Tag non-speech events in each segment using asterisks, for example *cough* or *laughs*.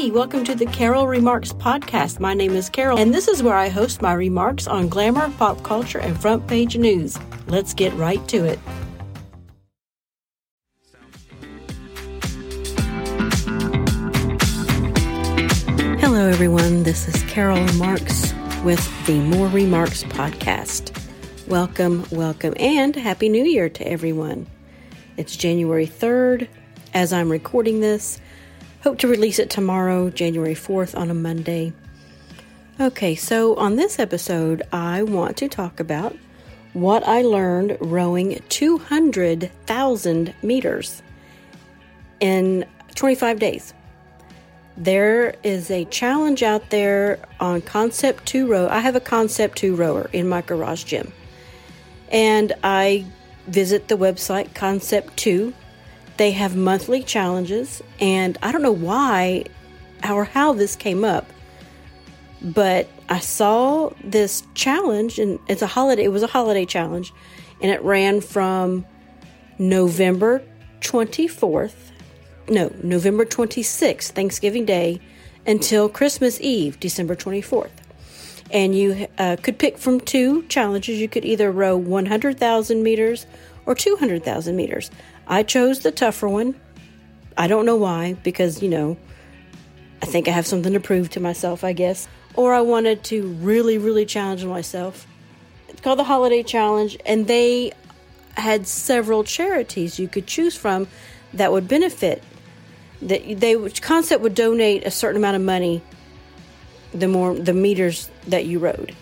Hey, welcome to the Carol Remarks podcast. My name is Carol, and this is where I host my remarks on glamour, pop culture, and front page news. Let's get right to it. Hello, everyone. This is Carol Remarks with the More Remarks podcast. Welcome, welcome, and Happy New Year to everyone. It's January 3rd as I'm recording this. Hope to release it tomorrow, January 4th, on a Monday. Okay, so on this episode, I want to talk about what I learned rowing 200,000 meters in 25 days. There is a challenge out there on Concept 2 row. I have a Concept 2 rower in my garage gym. And I visit the website Concept 2 they have monthly challenges, and I don't know why or how this came up, but I saw this challenge, and it's a holiday. It was a holiday challenge, and it ran from November 24th, no, November 26th, Thanksgiving Day, until Christmas Eve, December 24th. And you uh, could pick from two challenges. You could either row 100,000 meters or 200,000 meters. I chose the tougher one. I don't know why, because, you know, I think I have something to prove to myself, I guess. Or I wanted to really, really challenge myself. It's called the Holiday Challenge, and they had several charities you could choose from that would benefit. That they concept would donate a certain amount of money the more the meters that you rowed.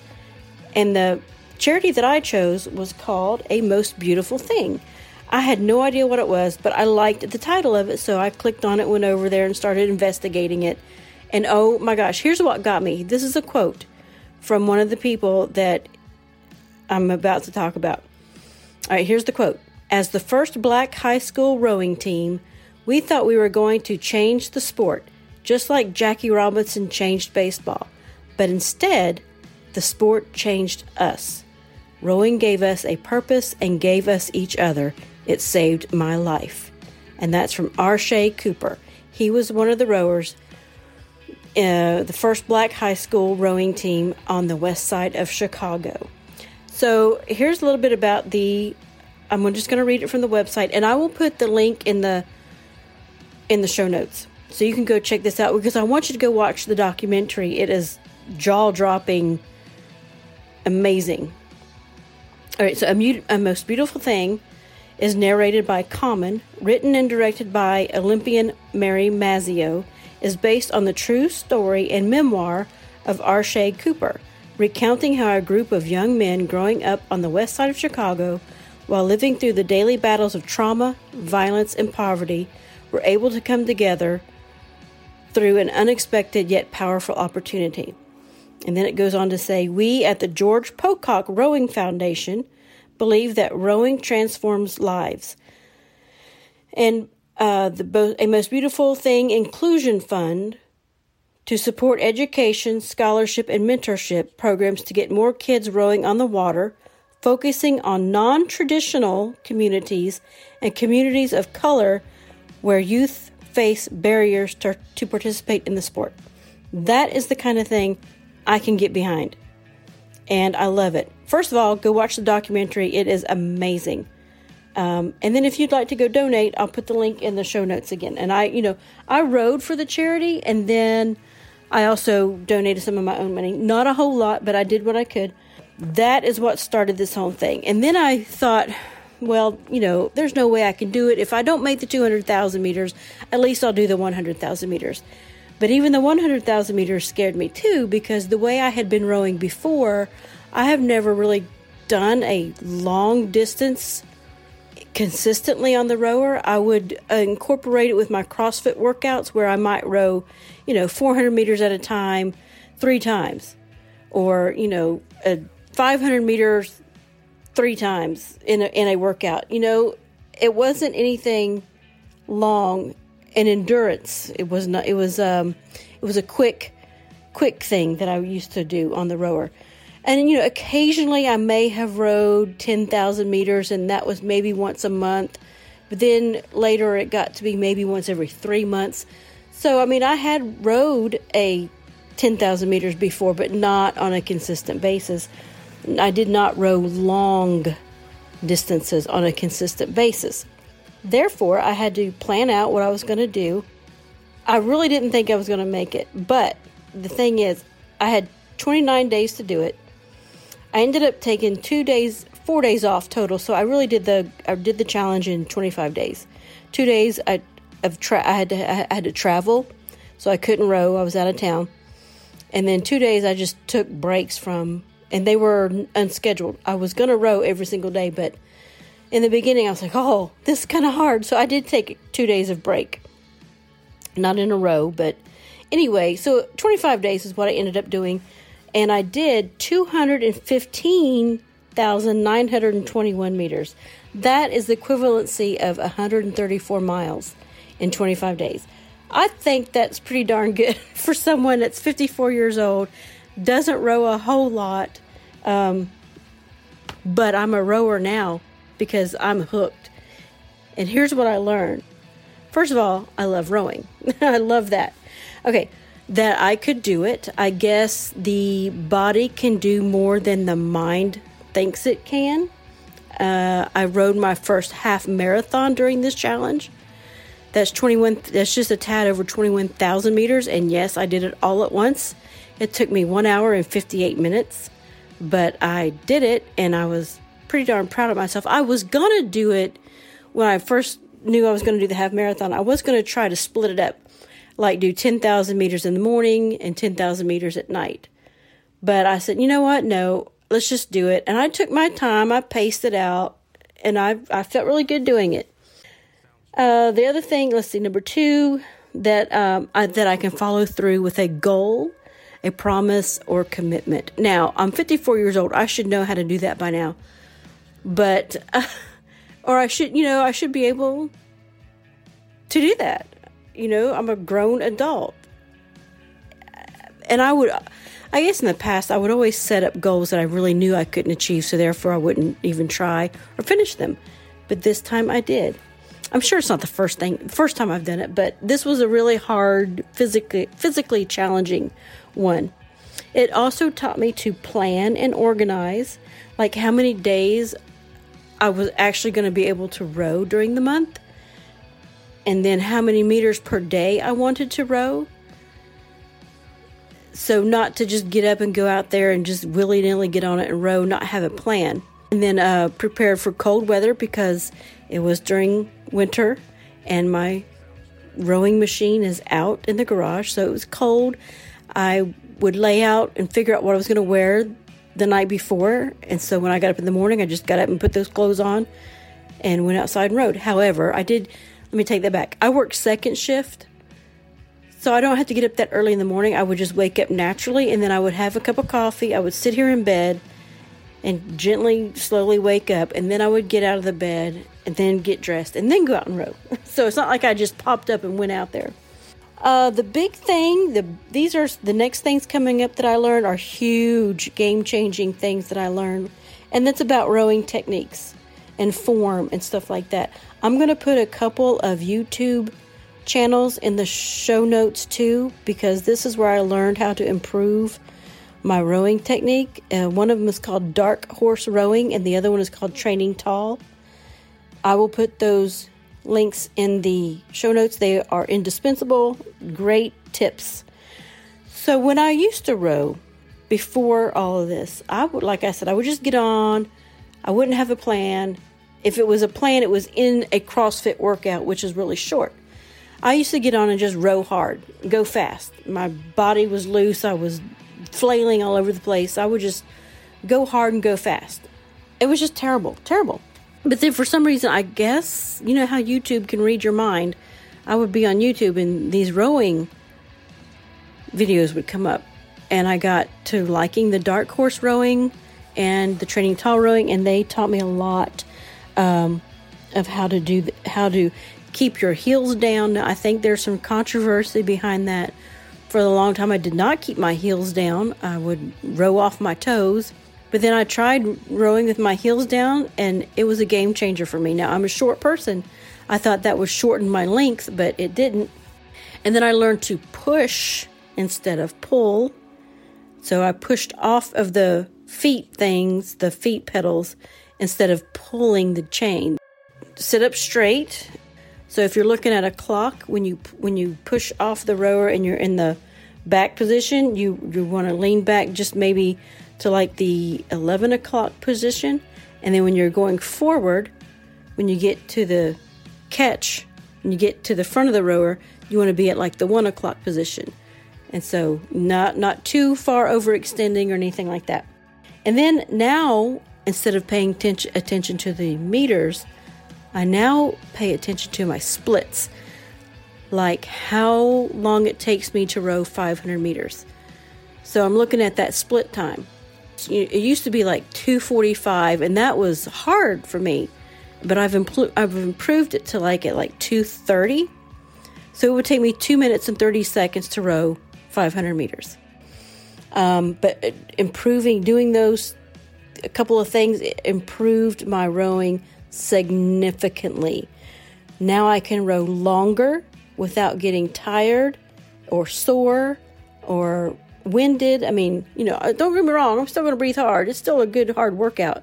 And the charity that I chose was called A Most Beautiful Thing. I had no idea what it was, but I liked the title of it, so I clicked on it, went over there, and started investigating it. And oh my gosh, here's what got me. This is a quote from one of the people that I'm about to talk about. All right, here's the quote As the first black high school rowing team, we thought we were going to change the sport, just like Jackie Robinson changed baseball. But instead, the sport changed us. Rowing gave us a purpose and gave us each other. It saved my life. And that's from Arshay Cooper. He was one of the rowers, uh, the first black high school rowing team on the west side of Chicago. So here's a little bit about the. I'm just going to read it from the website, and I will put the link in the in the show notes, so you can go check this out because I want you to go watch the documentary. It is jaw dropping, amazing. All right, so a, a most beautiful thing is narrated by Common, written and directed by Olympian Mary Mazzio, is based on the true story and memoir of Arshay Cooper, recounting how a group of young men growing up on the west side of Chicago while living through the daily battles of trauma, violence, and poverty were able to come together through an unexpected yet powerful opportunity. And then it goes on to say, We at the George Pocock Rowing Foundation believe that rowing transforms lives. And uh, the a most beautiful thing inclusion fund to support education, scholarship, and mentorship programs to get more kids rowing on the water, focusing on non traditional communities and communities of color where youth face barriers to, to participate in the sport. That is the kind of thing I can get behind. And I love it. First of all, go watch the documentary. It is amazing. Um, and then if you'd like to go donate, I'll put the link in the show notes again. And I, you know, I rowed for the charity and then I also donated some of my own money. Not a whole lot, but I did what I could. That is what started this whole thing. And then I thought, well, you know, there's no way I can do it. If I don't make the 200,000 meters, at least I'll do the 100,000 meters. But even the 100,000 meters scared me too because the way I had been rowing before, I have never really done a long distance consistently on the rower. I would incorporate it with my CrossFit workouts where I might row, you know, 400 meters at a time three times, or, you know, a 500 meters three times in a, in a workout. You know, it wasn't anything long and endurance. It was not, it was, um, it was a quick, quick thing that I used to do on the rower. And, you know, occasionally I may have rowed 10,000 meters, and that was maybe once a month. But then later it got to be maybe once every three months. So, I mean, I had rowed a 10,000 meters before, but not on a consistent basis. I did not row long distances on a consistent basis. Therefore, I had to plan out what I was going to do. I really didn't think I was going to make it, but the thing is, I had 29 days to do it. I ended up taking two days, four days off total. So I really did the I did the challenge in 25 days. Two days I of tra- I had to I had to travel, so I couldn't row. I was out of town, and then two days I just took breaks from, and they were unscheduled. I was gonna row every single day, but in the beginning I was like, oh, this is kind of hard. So I did take two days of break, not in a row, but anyway. So 25 days is what I ended up doing and I did 215,921 meters. That is the equivalency of 134 miles in 25 days. I think that's pretty darn good *laughs* for someone that's 54 years old, doesn't row a whole lot, um, but I'm a rower now because I'm hooked. And here's what I learned. First of all, I love rowing. *laughs* I love that. Okay, that I could do it. I guess the body can do more than the mind thinks it can. Uh, I rowed my first half marathon during this challenge. That's 21, that's just a tad over 21,000 meters. And yes, I did it all at once. It took me one hour and 58 minutes, but I did it and I was pretty darn proud of myself. I was going to do it when I first knew I was going to do the half marathon. I was going to try to split it up like do 10,000 meters in the morning and 10,000 meters at night. But I said, you know what? No, let's just do it. And I took my time, I paced it out, and I, I felt really good doing it. Uh, the other thing, let's see, number two, that um, I, that I can follow through with a goal, a promise, or commitment. Now, I'm 54 years old. I should know how to do that by now, but uh, *laughs* or I should, you know, I should be able to do that you know, I'm a grown adult. And I would, I guess in the past, I would always set up goals that I really knew I couldn't achieve, so therefore I wouldn't even try or finish them. But this time I did. I'm sure it's not the first thing, first time I've done it, but this was a really hard, physically, physically challenging one. It also taught me to plan and organize, like how many days I was actually going to be able to row during the month and then how many meters per day I wanted to row. So, not to just get up and go out there and just willy nilly get on it and row, not have a plan. And then uh, prepared for cold weather because it was during winter and my rowing machine is out in the garage, so it was cold. I would lay out and figure out what I was going to wear the night before. And so when I got up in the morning, I just got up and put those clothes on and went outside and rowed. However, I did let me take that back. I work second shift. So I don't have to get up that early in the morning. I would just wake up naturally and then I would have a cup of coffee. I would sit here in bed and gently, slowly wake up. And then I would get out of the bed and then get dressed and then go out and row. *laughs* so it's not like I just popped up and went out there. Uh, the big thing, the these are the next things coming up that I learned are huge, game changing things that I learned, and that's about rowing techniques and form and stuff like that. I'm going to put a couple of YouTube channels in the show notes too, because this is where I learned how to improve my rowing technique. Uh, one of them is called Dark Horse Rowing, and the other one is called Training Tall. I will put those links in the show notes. They are indispensable, great tips. So, when I used to row before all of this, I would, like I said, I would just get on, I wouldn't have a plan, if it was a plan, it was in a CrossFit workout, which is really short. I used to get on and just row hard, go fast. My body was loose. I was flailing all over the place. I would just go hard and go fast. It was just terrible, terrible. But then for some reason, I guess, you know how YouTube can read your mind. I would be on YouTube and these rowing videos would come up. And I got to liking the dark horse rowing and the training tall rowing, and they taught me a lot um, of how to do how to keep your heels down. I think there's some controversy behind that. For a long time, I did not keep my heels down. I would row off my toes. But then I tried rowing with my heels down, and it was a game changer for me. Now, I'm a short person. I thought that would shorten my length, but it didn't. And then I learned to push instead of pull. So I pushed off of the feet things, the feet pedals, instead of pulling the chain. Sit up straight. So if you're looking at a clock, when you when you push off the rower and you're in the back position, you you want to lean back just maybe to like the 11 o'clock position, and then when you're going forward, when you get to the catch, when you get to the front of the rower, you want to be at like the one o'clock position, and so not not too far overextending or anything like that. And then now, instead of paying attention attention to the meters, I now pay attention to my splits, like how long it takes me to row 500 meters. So I'm looking at that split time. It used to be like 245, and that was hard for me. But I've, impl- I've improved it to like at like 230. So it would take me two minutes and 30 seconds to row 500 meters. Um, but improving, doing those, a couple of things improved my rowing significantly. Now I can row longer without getting tired or sore or winded. I mean, you know, uh, don't get me wrong, I'm still going to breathe hard. It's still a good, hard workout,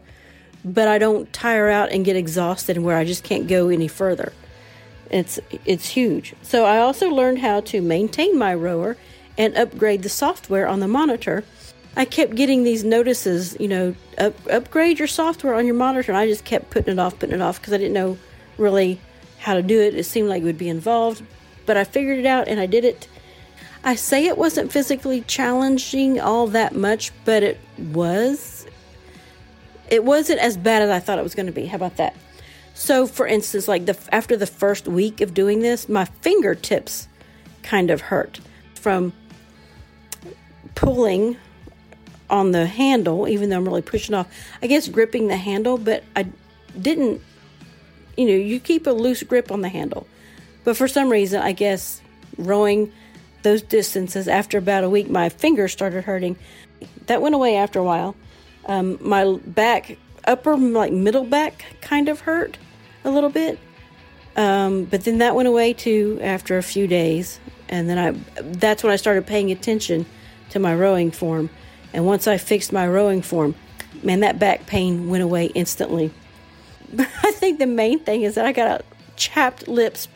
but I don't tire out and get exhausted where I just can't go any further. It's it's huge. So I also learned how to maintain my rower and upgrade the software on the monitor. I kept getting these notices, you know, up, upgrade your software on your monitor, and I just kept putting it off, putting it off because I didn't know really how to do it. It seemed like it would be involved, but I figured it out and I did it I say it wasn't physically challenging all that much, but it was. It wasn't as bad as I thought it was going to be. How about that? So, for instance, like the after the first week of doing this, my fingertips kind of hurt from pulling on the handle, even though I'm really pushing off. I guess gripping the handle, but I didn't. You know, you keep a loose grip on the handle, but for some reason, I guess rowing those distances, after about a week, my fingers started hurting. That went away after a while. Um, my back, upper, like middle back, kind of hurt a little bit. Um, but then that went away too after a few days. And then I, that's when I started paying attention to my rowing form. And once I fixed my rowing form, man, that back pain went away instantly. *laughs* I think the main thing is that I got chapped lips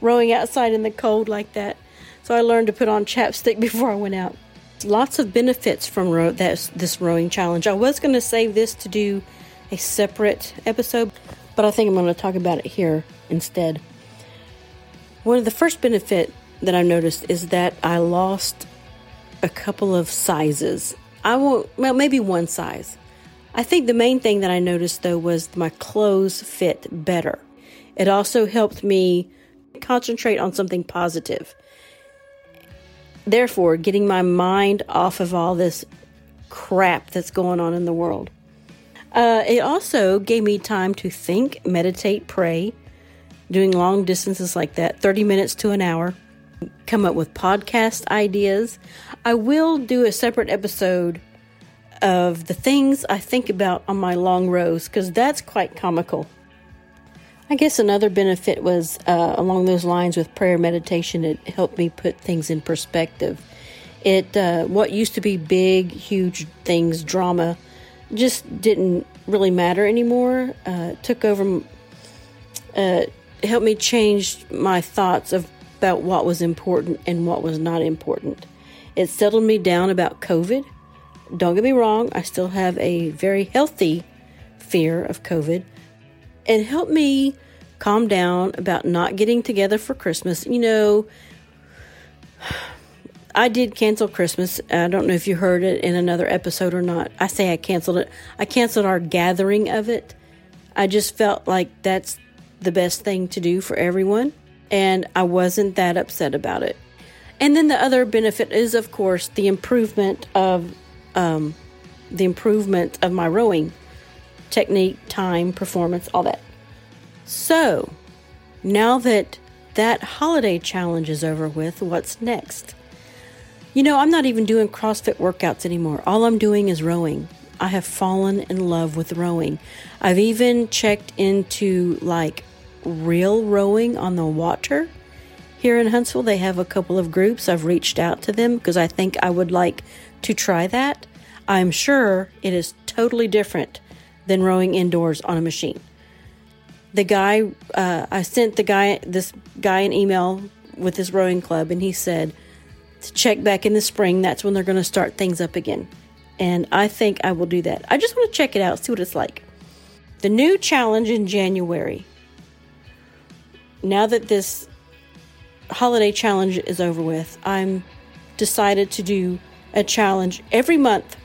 rowing outside in the cold like that. So I learned to put on chapstick *laughs* before I went out. Lots of benefits from that, this rowing challenge. I was going to save this to do a separate episode, but I think I'm going to talk about it here instead. One of the first benefit that I noticed is that I lost a couple of sizes. I won't, well, maybe one size. I think the main thing that I noticed though was my clothes fit better. It also helped me concentrate on something positive therefore getting my mind off of all this crap that's going on in the world. Uh, it also gave me time to think, meditate, pray, doing long distances like that, 30 minutes to an hour, come up with podcast ideas. I will do a separate episode of the things I think about on my long rows because that's quite comical. I guess another benefit was uh, along those lines with prayer meditation. It helped me put things in perspective. It uh, what used to be big, huge things, drama, just didn't really matter anymore. Uh, took over. Uh, helped me change my thoughts of, about what was important and what was not important. It settled me down about COVID. Don't get me wrong; I still have a very healthy fear of COVID and help me calm down about not getting together for Christmas. You know, I did cancel Christmas. I don't know if you heard it in another episode or not. I say I canceled it. I canceled our gathering of it. I just felt like that's the best thing to do for everyone, and I wasn't that upset about it. And then the other benefit is, of course, the improvement of um, the improvement of my rowing technique, time, performance, all that. So, now that that holiday challenge is over with, what's next? You know, I'm not even doing CrossFit workouts anymore. All I'm doing is rowing. I have fallen in love with rowing. I've even checked into like real rowing on the water, here in Huntsville. They have a couple of groups. I've reached out to them because I think I would like to try that. I'm sure it is totally different than rowing indoors on a machine. The guy, uh, I sent the guy, this guy, an email with his rowing club, and he said to check back in the spring. That's when they're going to start things up again. And I think I will do that. I just want to check it out, see what it's like. The new challenge in January. Now that this holiday challenge is over with, I'm decided to do a challenge every month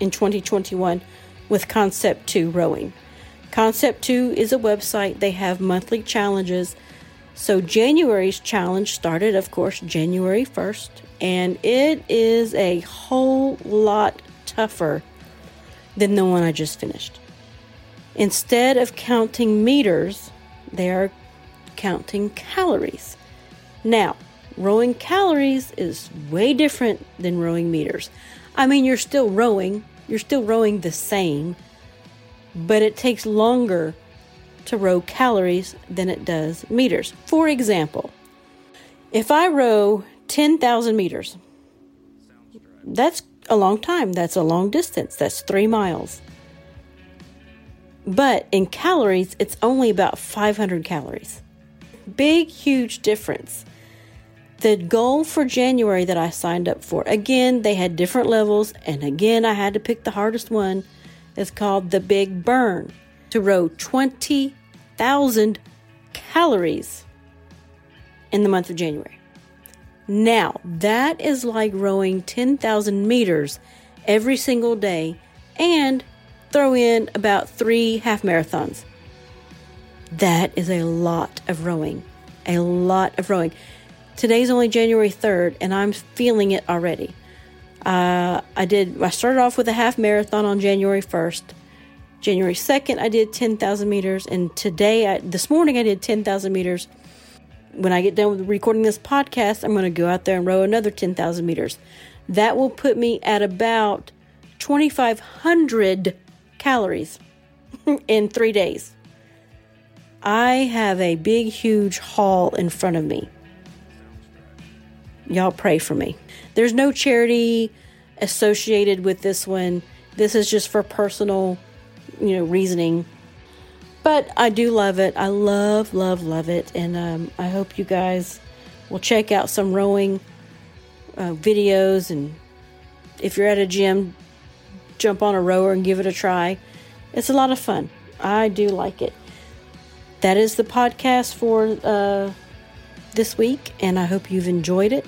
in 2021 with Concept 2 Rowing. Concept 2 is a website, they have monthly challenges. So, January's challenge started, of course, January 1st, and it is a whole lot tougher than the one I just finished. Instead of counting meters, they are counting calories. Now, rowing calories is way different than rowing meters. I mean, you're still rowing, you're still rowing the same, but it takes longer to row calories than it does meters. For example, if I row 10,000 meters, that's a long time. That's a long distance. That's three miles. But in calories, it's only about 500 calories. Big, huge difference. The goal for January that I signed up for, again, they had different levels, and again, I had to pick the hardest one. It's called the Big Burn to row 20,000 calories in the month of January. Now, that is like rowing 10,000 meters every single day and throw in about three half marathons. That is a lot of rowing. A lot of rowing. Today's only January 3rd, and I'm feeling it already. Uh, I did. I started off with a half marathon on January 1st. January 2nd, I did 10,000 meters, and today, I, this morning, I did 10,000 meters. When I get done with recording this podcast, I'm going to go out there and row another 10,000 meters. That will put me at about 2,500 calories *laughs* in three days. I have a big, huge haul in front of me. Y'all pray for me. There's no charity associated with this one. This is just for personal, you know, reasoning. But I do love it. I love, love, love it. And um, I hope you guys will check out some rowing uh, videos. And if you're at a gym, jump on a rower and give it a try. It's a lot of fun. I do like it. That is the podcast for uh, this week, and I hope you've enjoyed it.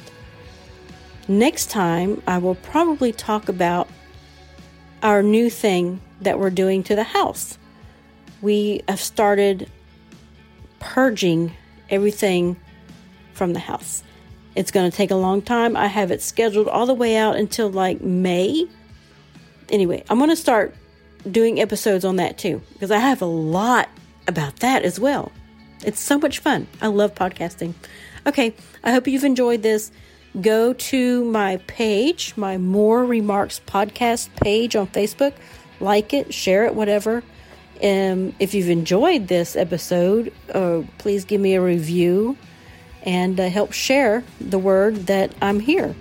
Next time, I will probably talk about our new thing that we're doing to the house. We have started purging everything from the house. It's going to take a long time. I have it scheduled all the way out until like May. Anyway, I'm going to start doing episodes on that too because I have a lot about that as well. It's so much fun. I love podcasting. Okay, I hope you've enjoyed this. Go to my page, my More Remarks podcast page on Facebook. Like it, share it, whatever. Um, if you've enjoyed this episode, uh, please give me a review and uh, help share the word that I'm here.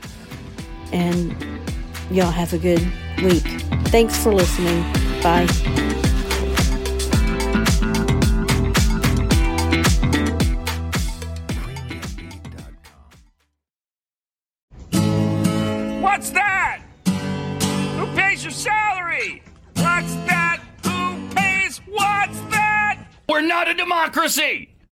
And y'all have a good week. Thanks for listening. Bye. democracy.